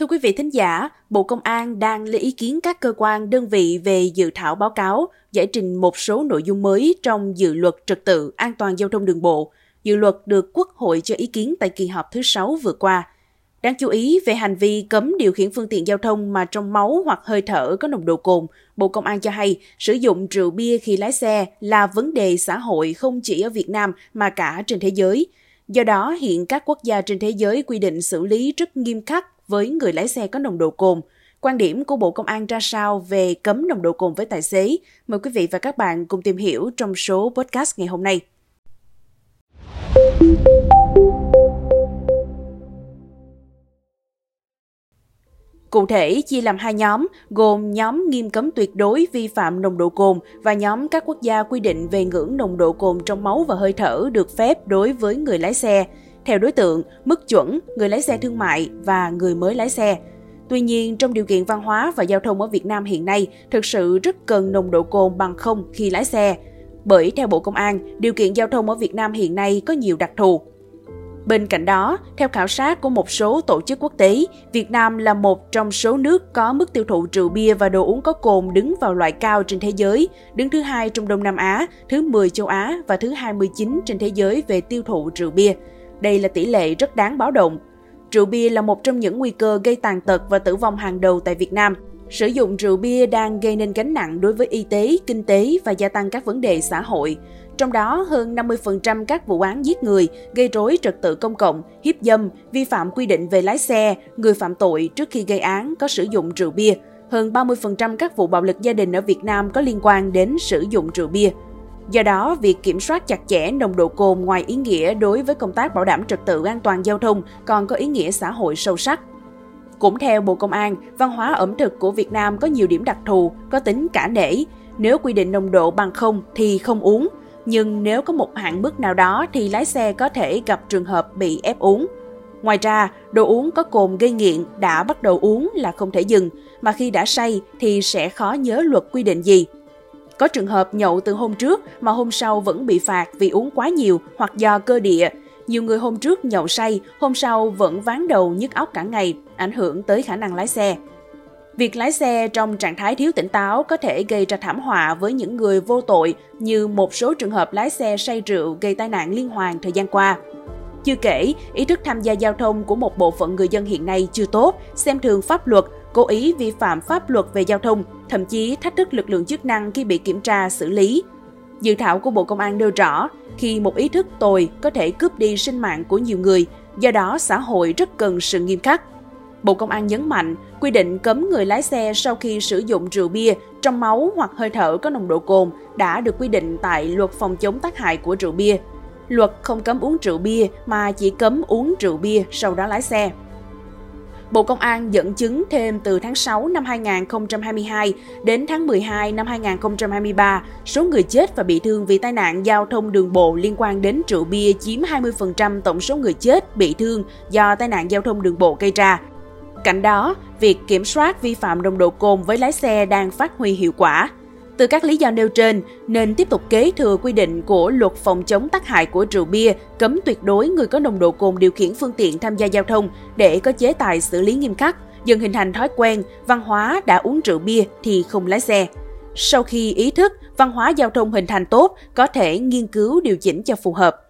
Thưa quý vị thính giả, Bộ Công an đang lấy ý kiến các cơ quan đơn vị về dự thảo báo cáo giải trình một số nội dung mới trong dự luật trật tự an toàn giao thông đường bộ. Dự luật được Quốc hội cho ý kiến tại kỳ họp thứ 6 vừa qua. Đáng chú ý về hành vi cấm điều khiển phương tiện giao thông mà trong máu hoặc hơi thở có nồng độ cồn, Bộ Công an cho hay sử dụng rượu bia khi lái xe là vấn đề xã hội không chỉ ở Việt Nam mà cả trên thế giới. Do đó, hiện các quốc gia trên thế giới quy định xử lý rất nghiêm khắc với người lái xe có nồng độ cồn. Quan điểm của Bộ Công an ra sao về cấm nồng độ cồn với tài xế? Mời quý vị và các bạn cùng tìm hiểu trong số podcast ngày hôm nay. Cụ thể, chia làm hai nhóm, gồm nhóm nghiêm cấm tuyệt đối vi phạm nồng độ cồn và nhóm các quốc gia quy định về ngưỡng nồng độ cồn trong máu và hơi thở được phép đối với người lái xe theo đối tượng, mức chuẩn, người lái xe thương mại và người mới lái xe. Tuy nhiên, trong điều kiện văn hóa và giao thông ở Việt Nam hiện nay, thực sự rất cần nồng độ cồn bằng không khi lái xe. Bởi theo Bộ Công an, điều kiện giao thông ở Việt Nam hiện nay có nhiều đặc thù. Bên cạnh đó, theo khảo sát của một số tổ chức quốc tế, Việt Nam là một trong số nước có mức tiêu thụ rượu bia và đồ uống có cồn đứng vào loại cao trên thế giới, đứng thứ hai trong Đông Nam Á, thứ 10 châu Á và thứ 29 trên thế giới về tiêu thụ rượu bia. Đây là tỷ lệ rất đáng báo động. Rượu bia là một trong những nguy cơ gây tàn tật và tử vong hàng đầu tại Việt Nam. Sử dụng rượu bia đang gây nên gánh nặng đối với y tế, kinh tế và gia tăng các vấn đề xã hội. Trong đó, hơn 50% các vụ án giết người, gây rối trật tự công cộng, hiếp dâm, vi phạm quy định về lái xe, người phạm tội trước khi gây án có sử dụng rượu bia. Hơn 30% các vụ bạo lực gia đình ở Việt Nam có liên quan đến sử dụng rượu bia. Do đó, việc kiểm soát chặt chẽ nồng độ cồn ngoài ý nghĩa đối với công tác bảo đảm trật tự an toàn giao thông còn có ý nghĩa xã hội sâu sắc. Cũng theo Bộ Công an, văn hóa ẩm thực của Việt Nam có nhiều điểm đặc thù, có tính cả nể. Nếu quy định nồng độ bằng không thì không uống, nhưng nếu có một hạn mức nào đó thì lái xe có thể gặp trường hợp bị ép uống. Ngoài ra, đồ uống có cồn gây nghiện đã bắt đầu uống là không thể dừng, mà khi đã say thì sẽ khó nhớ luật quy định gì. Có trường hợp nhậu từ hôm trước mà hôm sau vẫn bị phạt vì uống quá nhiều hoặc do cơ địa. Nhiều người hôm trước nhậu say, hôm sau vẫn ván đầu nhức óc cả ngày, ảnh hưởng tới khả năng lái xe. Việc lái xe trong trạng thái thiếu tỉnh táo có thể gây ra thảm họa với những người vô tội như một số trường hợp lái xe say rượu gây tai nạn liên hoàn thời gian qua. Chưa kể, ý thức tham gia giao thông của một bộ phận người dân hiện nay chưa tốt, xem thường pháp luật, cố ý vi phạm pháp luật về giao thông, thậm chí thách thức lực lượng chức năng khi bị kiểm tra xử lý. Dự thảo của Bộ Công an nêu rõ, khi một ý thức tồi có thể cướp đi sinh mạng của nhiều người, do đó xã hội rất cần sự nghiêm khắc. Bộ Công an nhấn mạnh, quy định cấm người lái xe sau khi sử dụng rượu bia trong máu hoặc hơi thở có nồng độ cồn đã được quy định tại luật phòng chống tác hại của rượu bia. Luật không cấm uống rượu bia mà chỉ cấm uống rượu bia sau đó lái xe. Bộ Công an dẫn chứng thêm từ tháng 6 năm 2022 đến tháng 12 năm 2023, số người chết và bị thương vì tai nạn giao thông đường bộ liên quan đến rượu bia chiếm 20% tổng số người chết, bị thương do tai nạn giao thông đường bộ gây ra. Cạnh đó, việc kiểm soát vi phạm nồng độ cồn với lái xe đang phát huy hiệu quả. Từ các lý do nêu trên, nên tiếp tục kế thừa quy định của luật phòng chống tác hại của rượu bia, cấm tuyệt đối người có nồng độ cồn điều khiển phương tiện tham gia giao thông để có chế tài xử lý nghiêm khắc, dần hình thành thói quen, văn hóa đã uống rượu bia thì không lái xe. Sau khi ý thức, văn hóa giao thông hình thành tốt, có thể nghiên cứu điều chỉnh cho phù hợp.